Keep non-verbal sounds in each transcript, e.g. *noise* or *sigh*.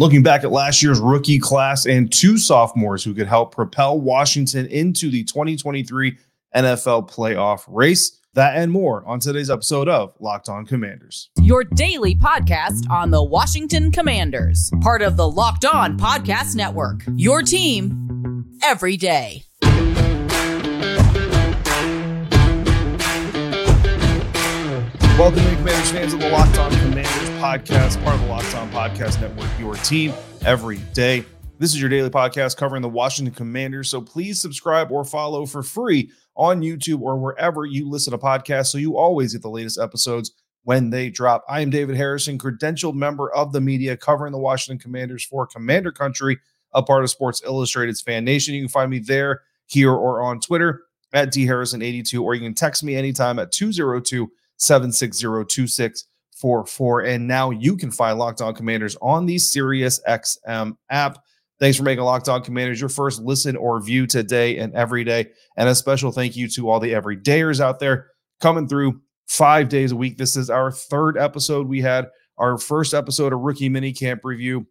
Looking back at last year's rookie class and two sophomores who could help propel Washington into the 2023 NFL playoff race. That and more on today's episode of Locked On Commanders. Your daily podcast on the Washington Commanders, part of the Locked On Podcast Network. Your team every day. Welcome to Commanders fans of the Locked On Commanders podcast, part of the Locked On Podcast Network, your team every day. This is your daily podcast covering the Washington Commanders. So please subscribe or follow for free on YouTube or wherever you listen to podcasts so you always get the latest episodes when they drop. I am David Harrison, credentialed member of the media covering the Washington Commanders for Commander Country, a part of Sports Illustrated's Fan Nation. You can find me there, here, or on Twitter at dharrison82, or you can text me anytime at 202 760 2644. And now you can find Locked On Commanders on the Sirius XM app. Thanks for making Locked On Commanders your first listen or view today and every day. And a special thank you to all the everydayers out there coming through five days a week. This is our third episode. We had our first episode of rookie mini camp review,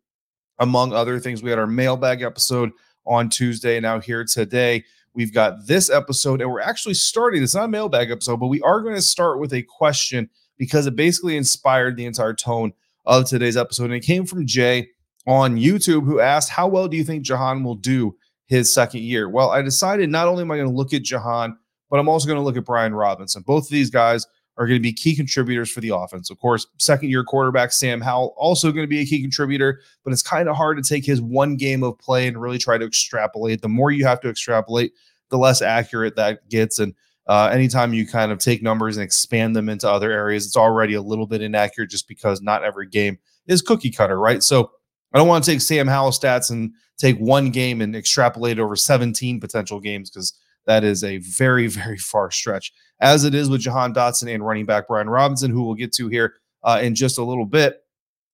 among other things. We had our mailbag episode on Tuesday. Now, here today, we've got this episode, and we're actually starting. It's not a mailbag episode, but we are going to start with a question because it basically inspired the entire tone of today's episode. And it came from Jay on YouTube who asked, How well do you think Jahan will do his second year? Well, I decided not only am I going to look at Jahan, but I'm also going to look at Brian Robinson. Both of these guys are going to be key contributors for the offense. Of course, second year quarterback Sam Howell also going to be a key contributor, but it's kind of hard to take his one game of play and really try to extrapolate. The more you have to extrapolate, the less accurate that gets. And uh, anytime you kind of take numbers and expand them into other areas, it's already a little bit inaccurate just because not every game is cookie cutter, right? So I don't want to take Sam Howell stats and take one game and extrapolate over 17 potential games because that is a very, *laughs* very far stretch, as it is with Jahan Dotson and running back Brian Robinson, who we'll get to here uh, in just a little bit.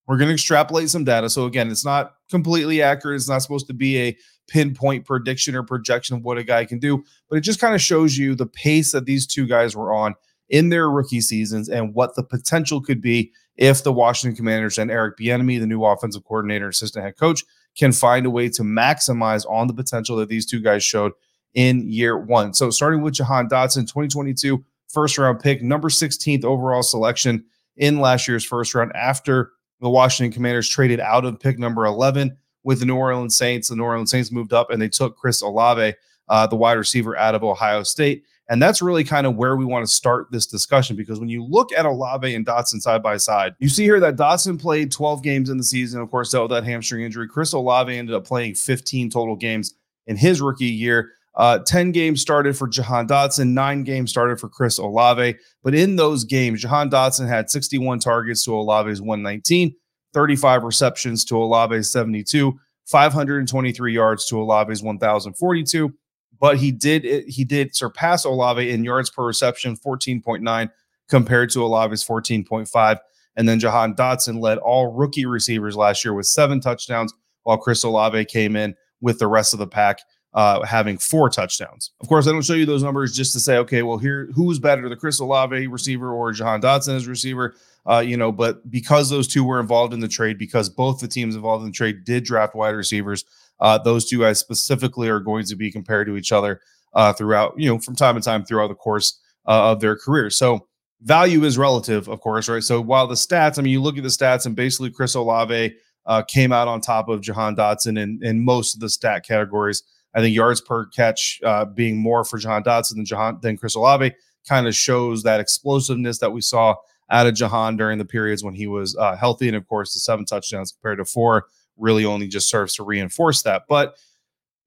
We're going to extrapolate some data. So, again, it's not completely accurate. It's not supposed to be a pinpoint prediction or projection of what a guy can do, but it just kind of shows you the pace that these two guys were on in their rookie seasons and what the potential could be if the Washington Commanders and Eric Bieniemy, the new offensive coordinator, assistant head coach, can find a way to maximize on the potential that these two guys showed in year one. So starting with Jahan Dotson, 2022 first round pick, number 16th overall selection in last year's first round after the Washington Commanders traded out of pick number 11 with the New Orleans Saints. The New Orleans Saints moved up and they took Chris Olave, uh, the wide receiver out of Ohio State. And that's really kind of where we want to start this discussion because when you look at Olave and Dotson side by side, you see here that Dotson played 12 games in the season. Of course, dealt with that hamstring injury. Chris Olave ended up playing 15 total games in his rookie year. Uh, 10 games started for Jahan Dotson, nine games started for Chris Olave. But in those games, Jahan Dotson had 61 targets to Olave's 119, 35 receptions to Olave's 72, 523 yards to Olave's 1,042 but he did he did surpass Olave in yards per reception, 14.9 compared to Olave's 14.5. And then Jahan Dotson led all rookie receivers last year with seven touchdowns, while Chris Olave came in with the rest of the pack uh, having four touchdowns. Of course, I don't show you those numbers just to say, okay, well, here who's better, the Chris Olave receiver or Jahan Dotson as receiver? Uh, you know, but because those two were involved in the trade, because both the teams involved in the trade did draft wide receivers, uh, those two guys specifically are going to be compared to each other uh, throughout, you know, from time to time throughout the course uh, of their career. So value is relative, of course, right? So while the stats, I mean, you look at the stats and basically Chris Olave uh, came out on top of Jahan Dotson in, in most of the stat categories. I think yards per catch uh, being more for Jahan Dotson than Jahan than Chris Olave kind of shows that explosiveness that we saw out of Jahan during the periods when he was uh, healthy, and of course the seven touchdowns compared to four really only just serves to reinforce that. But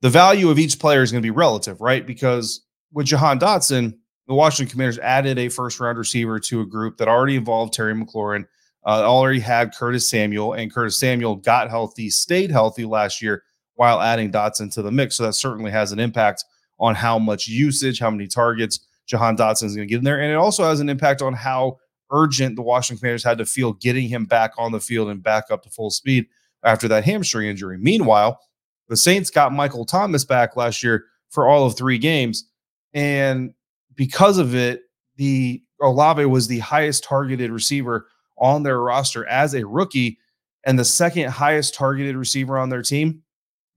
the value of each player is going to be relative, right? Because with Jahan Dotson, the Washington Commanders added a first round receiver to a group that already involved Terry McLaurin, uh, already had Curtis Samuel, and Curtis Samuel got healthy, stayed healthy last year while adding Dotson to the mix. So that certainly has an impact on how much usage, how many targets Jahan Dotson is going to get in there. And it also has an impact on how urgent the Washington Commanders had to feel getting him back on the field and back up to full speed after that hamstring injury. Meanwhile, the Saints got Michael Thomas back last year for all of three games. And because of it, the Olave was the highest targeted receiver on their roster as a rookie. And the second highest targeted receiver on their team,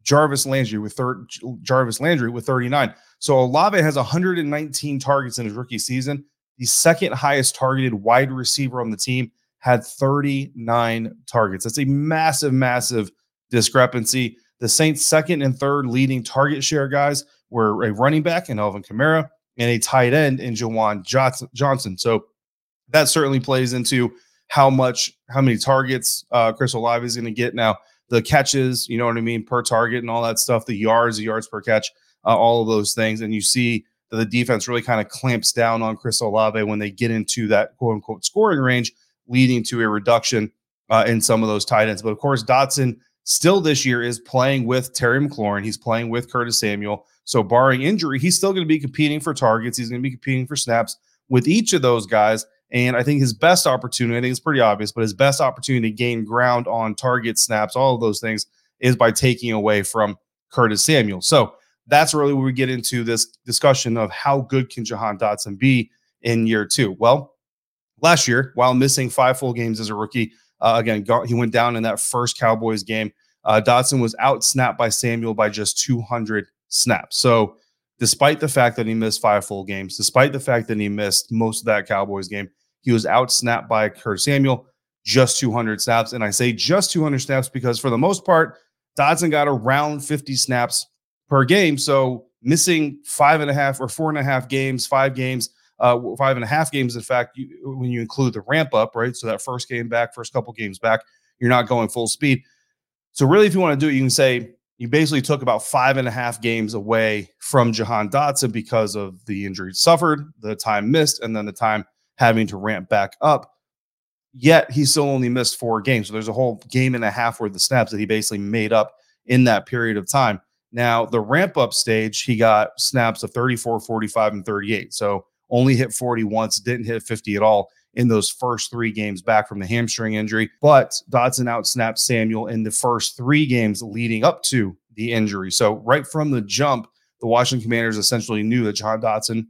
Jarvis Landry with third Jarvis Landry with 39. So Olave has 119 targets in his rookie season. The second highest targeted wide receiver on the team had 39 targets. That's a massive, massive discrepancy. The Saints' second and third leading target share guys were a running back in Alvin Kamara and a tight end in Juwan Johnson. So that certainly plays into how much, how many targets uh, Chris Olave is going to get. Now, the catches, you know what I mean, per target and all that stuff, the yards, the yards per catch, uh, all of those things. And you see that the defense really kind of clamps down on Chris Olave when they get into that quote unquote scoring range, leading to a reduction uh, in some of those tight ends. But of course, Dotson still this year is playing with Terry McLaurin. He's playing with Curtis Samuel. So, barring injury, he's still going to be competing for targets. He's going to be competing for snaps with each of those guys. And I think his best opportunity, I think it's pretty obvious, but his best opportunity to gain ground on target snaps, all of those things, is by taking away from Curtis Samuel. So, that's really where we get into this discussion of how good can Jahan Dotson be in year two. Well, last year, while missing five full games as a rookie, uh, again, he went down in that first Cowboys game. Uh, Dotson was out snapped by Samuel by just 200 snaps. So, despite the fact that he missed five full games, despite the fact that he missed most of that Cowboys game, he was out snapped by Kurt Samuel, just 200 snaps. And I say just 200 snaps because for the most part, Dotson got around 50 snaps per game. So, missing five and a half or four and a half games, five games uh, five and a half games. In fact, you, when you include the ramp up, right? So that first game back, first couple games back, you're not going full speed. So really, if you want to do it, you can say you basically took about five and a half games away from Jahan Dotson because of the injury suffered, the time missed, and then the time having to ramp back up. Yet he still only missed four games. So there's a whole game and a half worth of snaps that he basically made up in that period of time. Now, the ramp up stage, he got snaps of 34, 45, and 38. So only hit 40 once, didn't hit 50 at all in those first three games back from the hamstring injury. But Dotson outsnapped Samuel in the first three games leading up to the injury. So right from the jump, the Washington Commanders essentially knew that Jahan Dotson,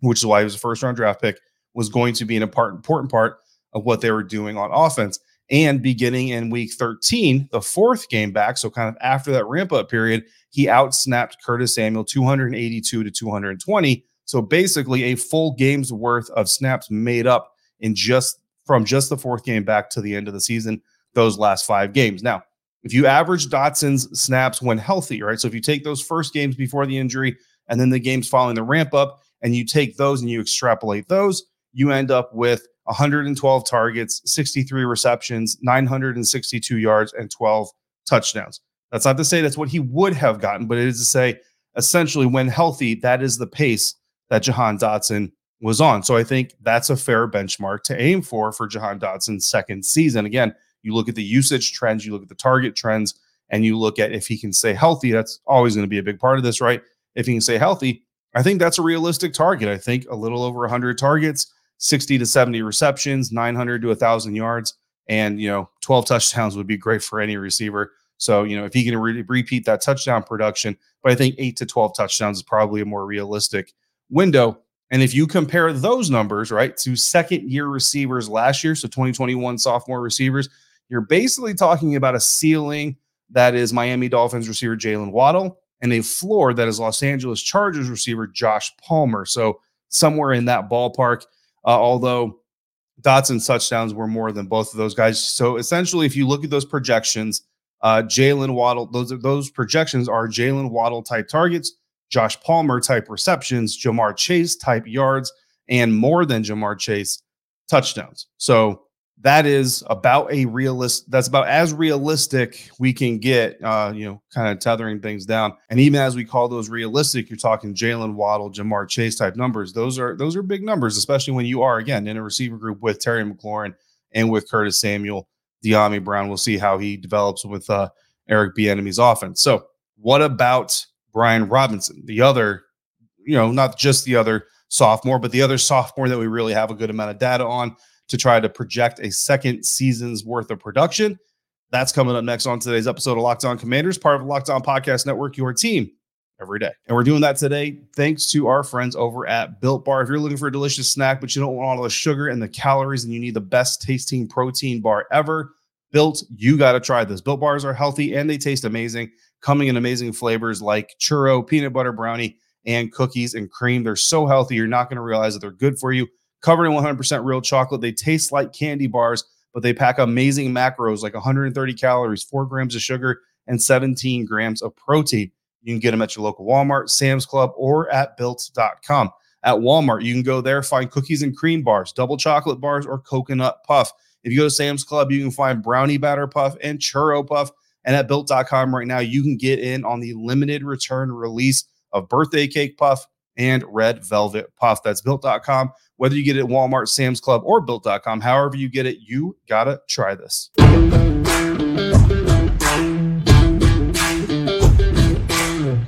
which is why he was a first round draft pick, was going to be an important part of what they were doing on offense. And beginning in week 13, the fourth game back, so kind of after that ramp up period, he outsnapped Curtis Samuel 282 to 220 so basically, a full game's worth of snaps made up in just from just the fourth game back to the end of the season, those last five games. Now, if you average Dotson's snaps when healthy, right? So if you take those first games before the injury and then the games following the ramp up, and you take those and you extrapolate those, you end up with 112 targets, 63 receptions, 962 yards, and 12 touchdowns. That's not to say that's what he would have gotten, but it is to say essentially when healthy, that is the pace that Jahan Dotson was on. So I think that's a fair benchmark to aim for for Jahan Dotson's second season. Again, you look at the usage trends, you look at the target trends, and you look at if he can stay healthy. That's always going to be a big part of this, right? If he can stay healthy, I think that's a realistic target. I think a little over 100 targets, 60 to 70 receptions, 900 to 1,000 yards, and you know 12 touchdowns would be great for any receiver. So you know if he can re- repeat that touchdown production, but I think eight to 12 touchdowns is probably a more realistic window. And if you compare those numbers, right, to second year receivers last year, so 2021 sophomore receivers, you're basically talking about a ceiling that is Miami Dolphins receiver Jaylen Waddle and a floor that is Los Angeles Chargers receiver Josh Palmer. So somewhere in that ballpark, uh, although Dotson's touchdowns were more than both of those guys. So essentially, if you look at those projections, uh, Jaylen Waddle, those those projections are Jaylen Waddle type targets Josh Palmer type receptions, Ja'Marr Chase type yards, and more than Ja'Marr Chase touchdowns. So that is about a realist. That's about as realistic we can get. Uh, you know, kind of tethering things down. And even as we call those realistic, you're talking Jaylen Waddle, Ja'Marr Chase type numbers. Those are those are big numbers, especially when you are again in a receiver group with Terry McLaurin and with Curtis Samuel, Dyami Brown. We'll see how he develops with uh, Eric Bieniemy's offense. So, what about Brian Robinson, the other, you know, not just the other sophomore, but the other sophomore that we really have a good amount of data on to try to project a second season's worth of production. That's coming up next on today's episode of Locked On Commanders, part of the Locked On Podcast Network, your team every day. And we're doing that today thanks to our friends over at Built Bar. If you're looking for a delicious snack, but you don't want all the sugar and the calories, and you need the best tasting protein bar ever, Built, you got to try this. Built bars are healthy and they taste amazing, coming in amazing flavors like churro, peanut butter brownie, and cookies and cream. They're so healthy, you're not going to realize that they're good for you. Covered in 100% real chocolate, they taste like candy bars, but they pack amazing macros like 130 calories, four grams of sugar, and 17 grams of protein. You can get them at your local Walmart, Sam's Club, or at built.com. At Walmart, you can go there, find cookies and cream bars, double chocolate bars, or coconut puff. If you go to Sam's Club, you can find brownie batter puff and churro puff. And at built.com right now, you can get in on the limited return release of birthday cake puff and red velvet puff. That's built.com. Whether you get it at Walmart, Sam's Club, or built.com, however you get it, you gotta try this.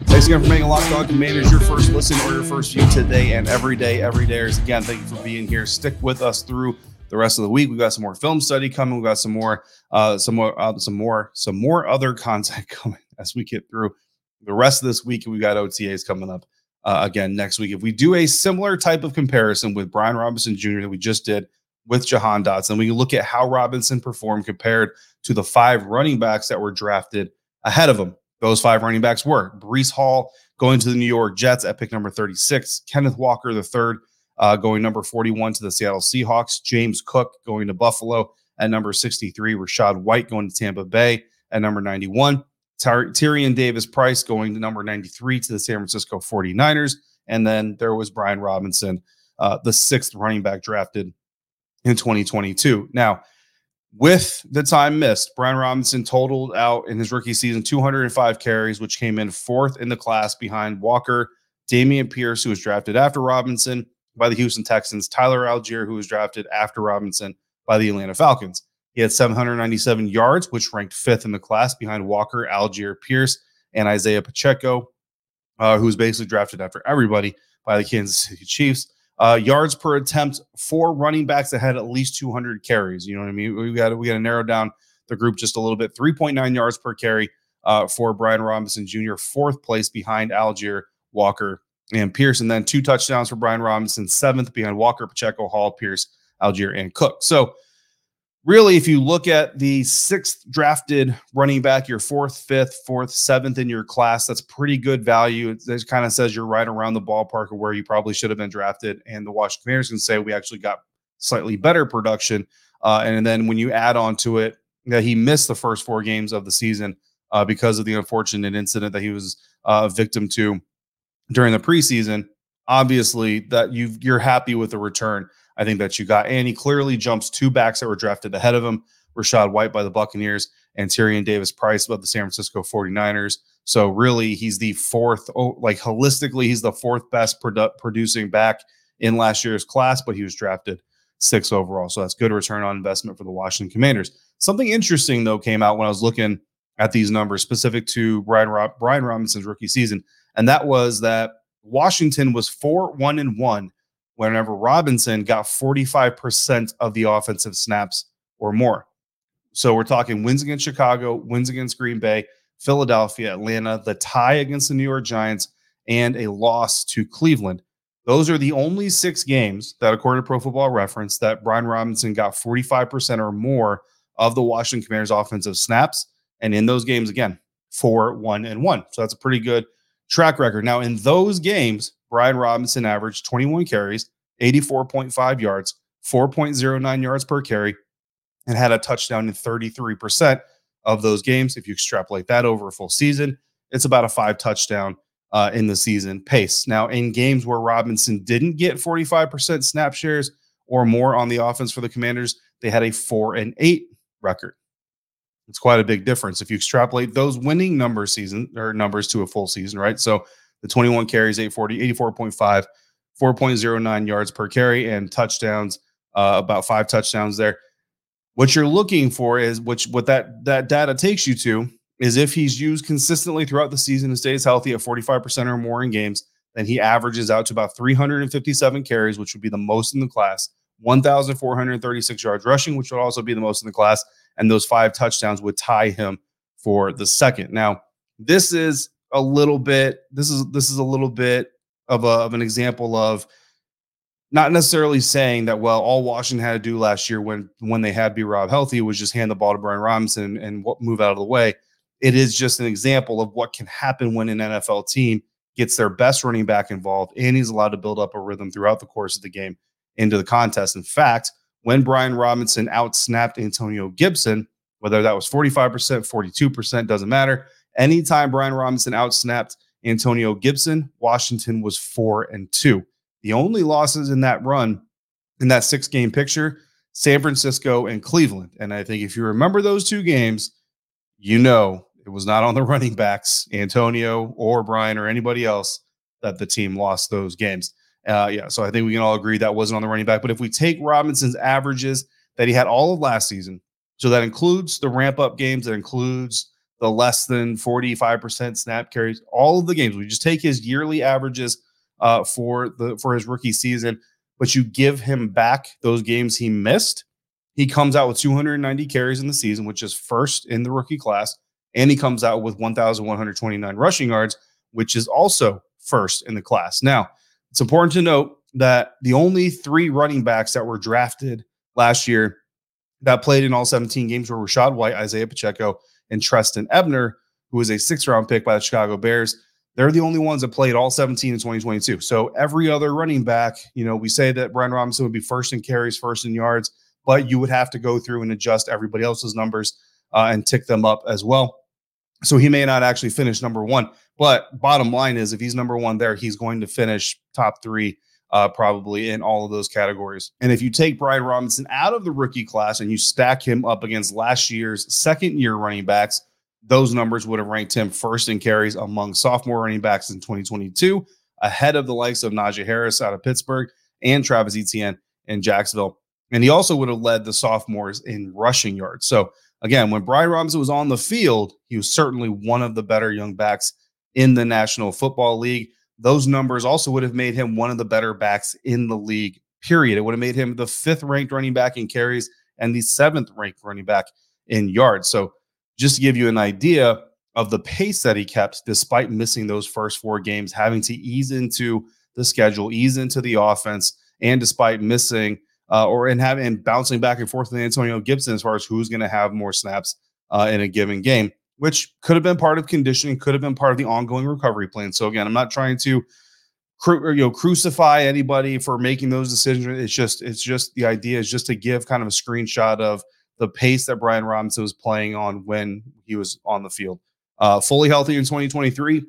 Thanks again for making Locked On Commanders your first listen or your first view today and every day. Every day is again, thank you for being here. Stick with us through the rest of the week. We've got some more film study coming. We've got some more, uh, some more, uh, some more, some more other *laughs* content coming as we get through the rest of this week. We've got OTAs coming up uh, again next week. If we do a similar type of comparison with Brian Robinson Jr. that we just did with Jahan Dotson, we can look at how Robinson performed compared to the five running backs that were drafted ahead of him. Those five running backs were Breece Hall going to the New York Jets at pick number 36, Kenneth Walker the third uh, going number 41 to the Seattle Seahawks, James Cook going to Buffalo at number 63, Rachaad White going to Tampa Bay at number 91, Ty- Tyrion Davis Price going to number 93 to the San Francisco 49ers, and then there was Brian Robinson, uh, the sixth running back drafted in 2022. Now, with the time missed, Brian Robinson totaled out in his rookie season 205 carries, which came in fourth in the class behind Walker, Dameon Pierce, who was drafted after Robinson by the Houston Texans, Tyler Allgeier, who was drafted after Robinson by the Atlanta Falcons. He had 797 yards, which ranked fifth in the class behind Walker, Allgeier Pierce, and Isaiah Pacheco, uh, who was basically drafted after everybody by the Kansas City Chiefs. Uh, yards per attempt for running backs that had at least 200 carries. You know what I mean? We got we got to narrow down the group just a little bit. 3.9 yards per carry uh, for Brian Robinson Jr., fourth place behind Allgeier, Walker, and Pierce. And then two touchdowns for Brian Robinson, seventh behind Walker, Pacheco, Hall, Pierce, Allgeier, and Cook. So really, if you look at the sixth drafted running back, your fourth, fifth, fourth, seventh in your class, that's pretty good value. It, kind of says you're right around the ballpark of where you probably should have been drafted. And the Washington Commanders can say we actually got slightly better production. Uh, and then when you add on to it that he missed the first four games of the season uh, because of the unfortunate incident that he was uh, a victim to during the preseason, obviously that you you're happy with the return. I think that you got, and he clearly jumps two backs that were drafted ahead of him: Rachaad White by the Buccaneers and Tyrion Davis Price by the San Francisco 49ers. So really, he's the fourth. Oh, like holistically, he's the fourth best produ- producing back in last year's class, but he was drafted six overall. So that's good return on investment for the Washington Commanders. Something interesting though came out when I was looking at these numbers specific to Brian Rob- Brian Robinson's rookie season and that was that Washington was four one and one whenever Robinson got 45% of the offensive snaps or more. So we're talking wins against Chicago, wins against Green Bay, Philadelphia, Atlanta, the tie against the New York Giants, and a loss to Cleveland. Those are the only six games that, according to Pro Football Reference, that Brian Robinson got 45% or more of the Washington Commanders' offensive snaps. And in those games, again, four, one, and one. So that's a pretty good track record. Now, in those games, Brian Robinson averaged 21 carries, 84.5 yards, 4.09 yards per carry, and had a touchdown in 33% of those games. If you extrapolate that over a full season, it's about a five touchdown uh, in the season pace. Now, in games where Robinson didn't get 45% snap shares or more on the offense for the Commanders, they had a four and eight record. It's quite a big difference if you extrapolate those winning number season or numbers to a full season, right? So the 21 carries, 840, 84.5, 4.09 yards per carry, and touchdowns, uh, about five touchdowns there. What you're looking for is which what that that data takes you to is if he's used consistently throughout the season and stays healthy at 45% or more in games, then he averages out to about 357 carries, which would be the most in the class, 1,436 yards rushing, which would also be the most in the class, and those five touchdowns would tie him for the second. Now, this is a little bit this is this is a little bit of a of an example of not necessarily saying that well all Washington had to do last year when when they had B Rob healthy was just hand the ball to Brian Robinson and, and move out of the way. It is just an example of what can happen when an NFL team gets their best running back involved and he's allowed to build up a rhythm throughout the course of the game into the contest. In fact, when Brian Robinson outsnapped Antonio Gibson, whether that was 45%, 42%, doesn't matter. Anytime Brian Robinson outsnapped Antonio Gibson, Washington was four and two. The only losses in that run, in that six game picture, San Francisco and Cleveland. And I think if you remember those two games, you know it was not on the *laughs* running backs, Antonio or Brian or anybody else, that the team lost those games. Uh, yeah, so I think we can all agree that wasn't on the running back. But if we take Robinson's averages that he had all of last season, so that includes the ramp up games, that includes the less than 45% snap carries, all of the games. We just take his yearly averages uh, for the for his rookie season, but you give him back those games he missed. He comes out with 290 carries in the season, which is first in the rookie class, and he comes out with 1,129 rushing yards, which is also first in the class. Now, it's important to note that the only three running backs that were drafted last year that played in all 17 games were Rachaad White, Isaiah Pacheco, and Trestan Ebner, who was a six round pick by the Chicago Bears. They're the only ones that played all 17 in 2022. So every other running back, you know, we say that Brian Robinson would be first in carries, first in yards, but you would have to go through and adjust everybody else's numbers uh, and tick them up as well. So he may not actually finish number one. But bottom line is, if he's number one there, he's going to finish top three uh, probably in all of those categories. And if you take Brian Robinson out of the rookie class and you stack him up against last year's second year running backs, those numbers would have ranked him first in carries among sophomore running backs in 2022, ahead of the likes of Najee Harris out of Pittsburgh and Travis Etienne in Jacksonville. And he also would have led the sophomores in rushing yards. So again, when Brian Robinson was on the field, he was certainly one of the better young backs in the National Football League those numbers also would have made him one of the better backs in the league, period. It would have made him the fifth ranked running back in carries and the seventh ranked running back in yards. So, just to give you an idea of the pace that he kept despite missing those first four games, having to ease into the schedule, ease into the offense, and despite missing uh, or in having and bouncing back and forth with Antonio Gibson as far as who's going to have more snaps uh, in a given game which could have been part of conditioning, could have been part of the ongoing recovery plan. So again, I'm not trying to cru- you know crucify anybody for making those decisions. It's just it's just the idea is just to give kind of a screenshot of the pace that Brian Robinson was playing on when he was on the field. Uh, fully healthy in 2023.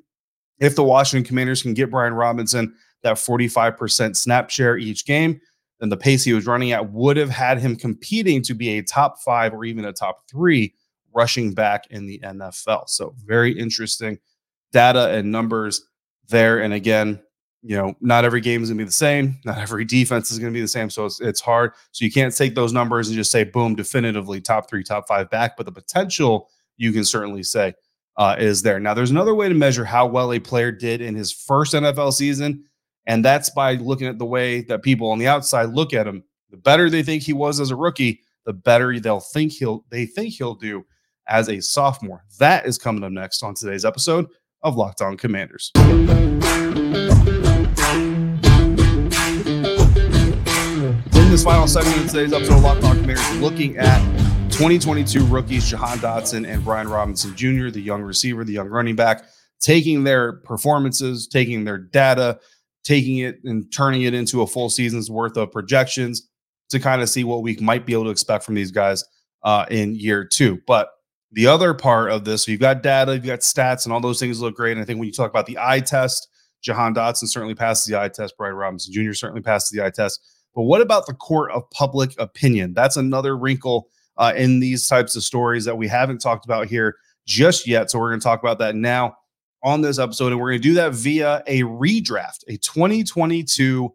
If the Washington Commanders can get Brian Robinson that 45% snap share each game, then the pace he was running at would have had him competing to be a top five or even a top three rushing back in the NFL. So very interesting data and numbers there. And again, you know, not every game is going to be the same. Not every defense is going to be the same. So it's, it's hard. So you can't take those numbers and just say, boom, definitively top three, top five back. But the potential you can certainly say uh, is there. Now, there's another way to measure how well a player did in his first NFL season. And that's by looking at the way that people on the outside look at him. The better they think he was as a rookie, the better they'll think he'll they think he'll do as a sophomore. That is coming up next on today's episode of Locked On Commanders. In this final segment of today's episode of Locked On Commanders, looking at 2022 rookies Jahan Dotson and Brian Robinson Jr., the young receiver, the young running back, taking their performances, taking their data, taking it and turning it into a full season's worth of projections to kind of see what we might be able to expect from these guys uh, in year two. But the other part of this, you've got data, you've got stats, and all those things look great. And I think when you talk about the eye test, Jahan Dotson certainly passes the eye test. Brian Robinson Jr. certainly passes the eye test. But what about the court of public opinion? That's another wrinkle uh, in these types of stories that we haven't talked about here just yet. So we're going to talk about that now on this episode. And we're going to do that via a redraft, a 2022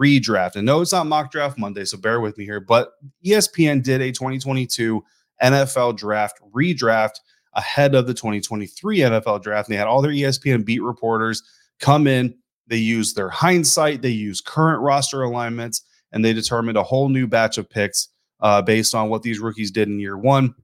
redraft. And no, it's not mock draft Monday, so bear with me here. But ESPN did a 2022 NFL draft redraft ahead of the 2023 NFL draft. And they had all their ESPN beat reporters come in. They used their hindsight, they used current roster alignments, and they determined a whole new batch of picks uh, based on what these rookies did in year one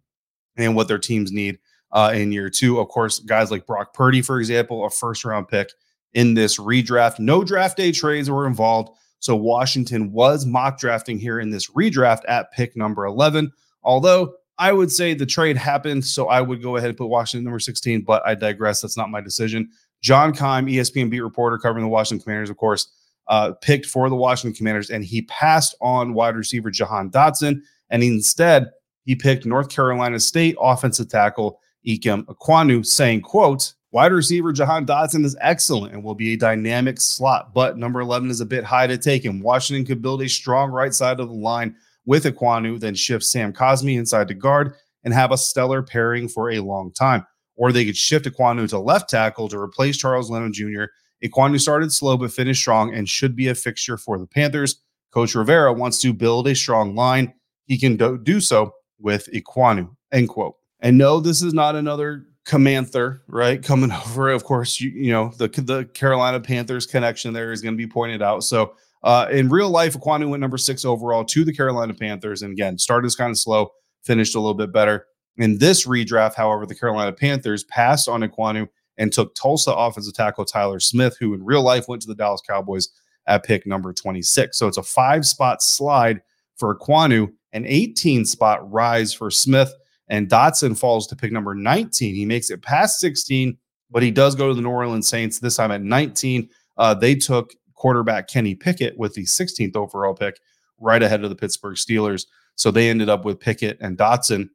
and what their teams need uh, in year two. Of course, guys like Brock Purdy, for example, a first round pick in this redraft. No draft day trades were involved. So Washington was mock drafting here in this redraft at pick number 11. Although I would say the trade happened, so I would go ahead and put Washington number 16, but I digress. That's not my decision. John Keim, ESPN beat reporter covering the Washington Commanders, of course, uh, picked for the Washington Commanders, and he passed on wide receiver Jahan Dotson, and instead he picked North Carolina State offensive tackle Ikem Ekwonu, saying, quote, wide receiver Jahan Dotson is excellent and will be a dynamic slot, but number 11 is a bit high to take him. Washington could build a strong right side of the line with Ekwonu, then shift Sam Cosmi inside to guard and have a stellar pairing for a long time. Or they could shift Ekwonu to left tackle to replace Charles Leno Jr. Ekwonu started slow but finished strong and should be a fixture for the Panthers. Coach Rivera wants to build a strong line. He can do, do so with Ekwonu, end quote. And no, this is not another Camanther, right? Coming *laughs* over, of course, you, you know, the, the Carolina Panthers connection there is going to be pointed out. So uh, in real life, Ekwonu went number six overall to the Carolina Panthers. And again, started as kind of slow, finished a little bit better. In this redraft, however, the Carolina Panthers passed on Ekwonu and took Tulsa offensive tackle Tyler Smith, who in real life went to the Dallas Cowboys at pick number 26. So it's a five spot slide for Ekwonu, an 18 spot rise for Smith, and Dotson falls to pick number 19. He makes it past 16, but he does go to the New Orleans Saints this time at 19. Uh, they took quarterback Kenny Pickett with the 16th overall pick, right ahead of the Pittsburgh Steelers. So they ended up with Pickett and Dotson.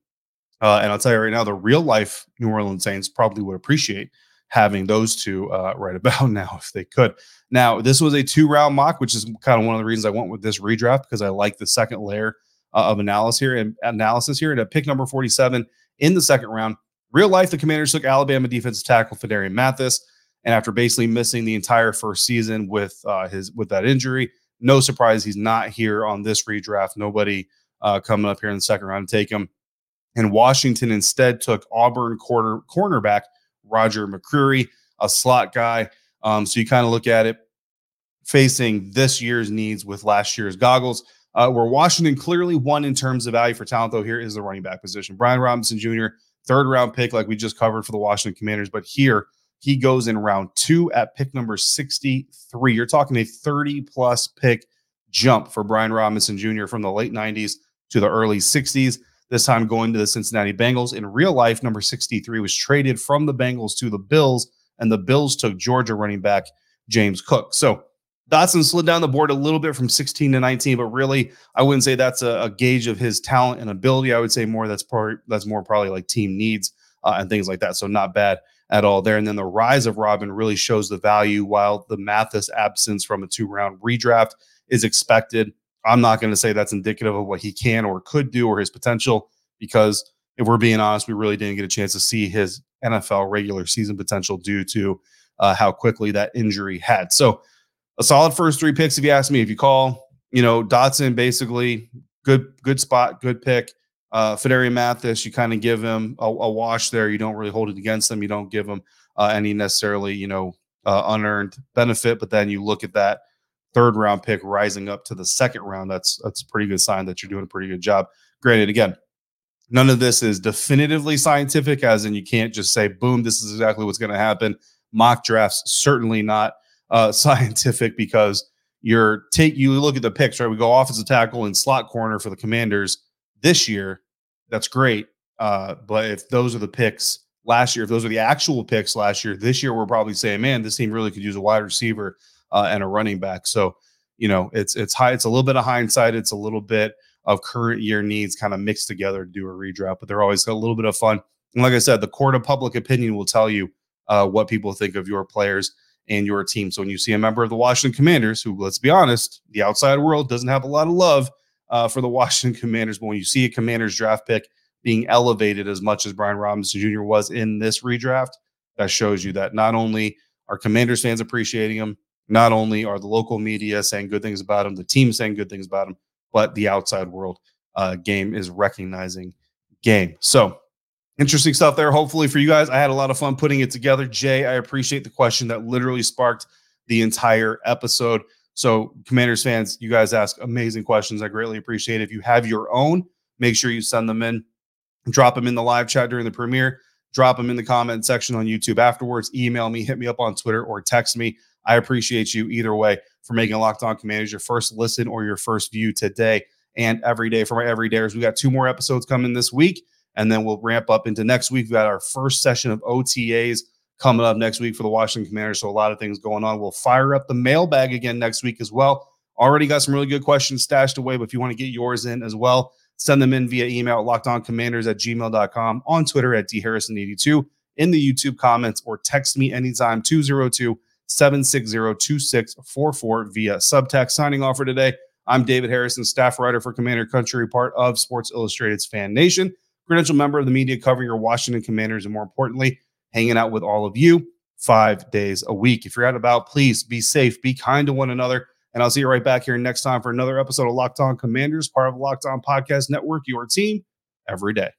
Uh, and I'll tell you right now, the real life New Orleans Saints probably would appreciate having those two uh, right *laughs* about now if they could. Now, this was a two round mock, which is kind of one of the reasons I went with this redraft because I like the second layer uh, of analysis here and analysis here. And at pick number 47 in the second round, real life, the Commanders took Alabama defensive tackle Phidarian Mathis. And after basically missing the entire first season with uh, his with that injury, no surprise he's not here on this redraft. Nobody uh, coming up here in the second round to take him. And Washington instead took Auburn quarter cornerback Roger McCreary, a slot guy. Um, so you kind of look at it facing this year's needs with last year's goggles. Uh, where Washington clearly won in terms of value for talent, though, here is the running back position. Brian Robinson Jr., third round pick, like we just covered for the Washington Commanders. But here, he goes in round two at pick number 63. You're talking a 30 plus pick jump for Brian Robinson Jr. from the late 90s to the early 60s this time going to the Cincinnati Bengals. In real life, number 63 was traded from the Bengals to the Bills, and the Bills took Georgia running back James Cook. So Dotson slid down the board a little bit from 16 to 19, but really, I wouldn't say that's a, a gauge of his talent and ability. I would say more that's part that's more probably like team needs uh, and things like that. So not bad at all there. And then the rise of Robin really shows the value, while the Mathis absence from a two round redraft is expected. I'm not going to say that's indicative of what he can or could do or his potential because if we're being honest, we really didn't get a chance to see his NFL regular season potential due to uh, how quickly that injury had. So a solid first three picks, if you ask me. If you call, you know, Dotson, basically good, good spot, good pick. Uh, Phidarian Mathis, you kind of give him a, a, wash there. You don't really hold it against him. You don't give him uh, any necessarily, you know, uh, unearned benefit. But then you look at that third round pick rising up to the second round, that's that's a pretty good sign that you're doing a pretty good job. Granted, again, none of this is definitively scientific, as in you can't just say, boom, this is exactly what's going to happen. Mock drafts certainly not uh, *laughs* scientific because you're take you look at the picks, right? We go offensive tackle and slot corner for the commanders this year. That's great. Uh, but if those are the picks last year, if those are the actual picks last year, this year we're probably saying, man, this team really could use a wide receiver uh, and a running back. So, you know, it's it's high. It's a little bit of hindsight. It's a little bit of current year needs kind of mixed together to do a redraft, but they're always a little bit of fun. And like I said, the court of public opinion will tell you uh, what people think of your players and your team. So when you see a member of the Washington Commanders, who, let's be honest, the outside world doesn't have a lot of love uh, for the *laughs* Washington Commanders, but when you see a Commanders draft pick being elevated as much as Brian Robinson Jr. was in this redraft, that shows you that not only are Commanders fans appreciating him, not only are the local media saying good things about him, the team saying good things about him, but the outside world uh, game is recognizing game. So interesting stuff there. Hopefully for you guys, I had a lot of fun putting it together. Jay, I appreciate the question that literally sparked the entire episode. So, Commanders fans, you guys ask amazing questions. I greatly appreciate it. If you have your own, make sure you send them in. Drop them in the live chat during the premiere. Drop them in the comment section on YouTube afterwards. Email me, hit me up on Twitter, or text me. I appreciate you either way. for making Locked On Commanders your first listen or your first view today and every day for my everydayers. We got two more episodes coming this week, and then we'll ramp up into next week. We got our first session of OTAs coming up next week for the Washington Commanders. So a lot of things going on. We'll fire up the mailbag again next week as well. Already got some really good questions stashed away, but if you want to get yours in as well, send them in via email at lockedoncommanders at gmail.com, on Twitter at dharrison82, in the YouTube comments, or text me anytime 202 760 2644 via subtext. Signing off for today. I'm David Harrison, staff writer for Commander Country, part of Sports Illustrated's Fan Nation, credential member of the media covering your Washington Commanders, and more importantly, hanging out with all of you five days a week. If you're out about, please be safe, be kind to one another. And I'll see you right back here next time for another episode of Locked On Commanders, part of Locked On Podcast Network, your team every day.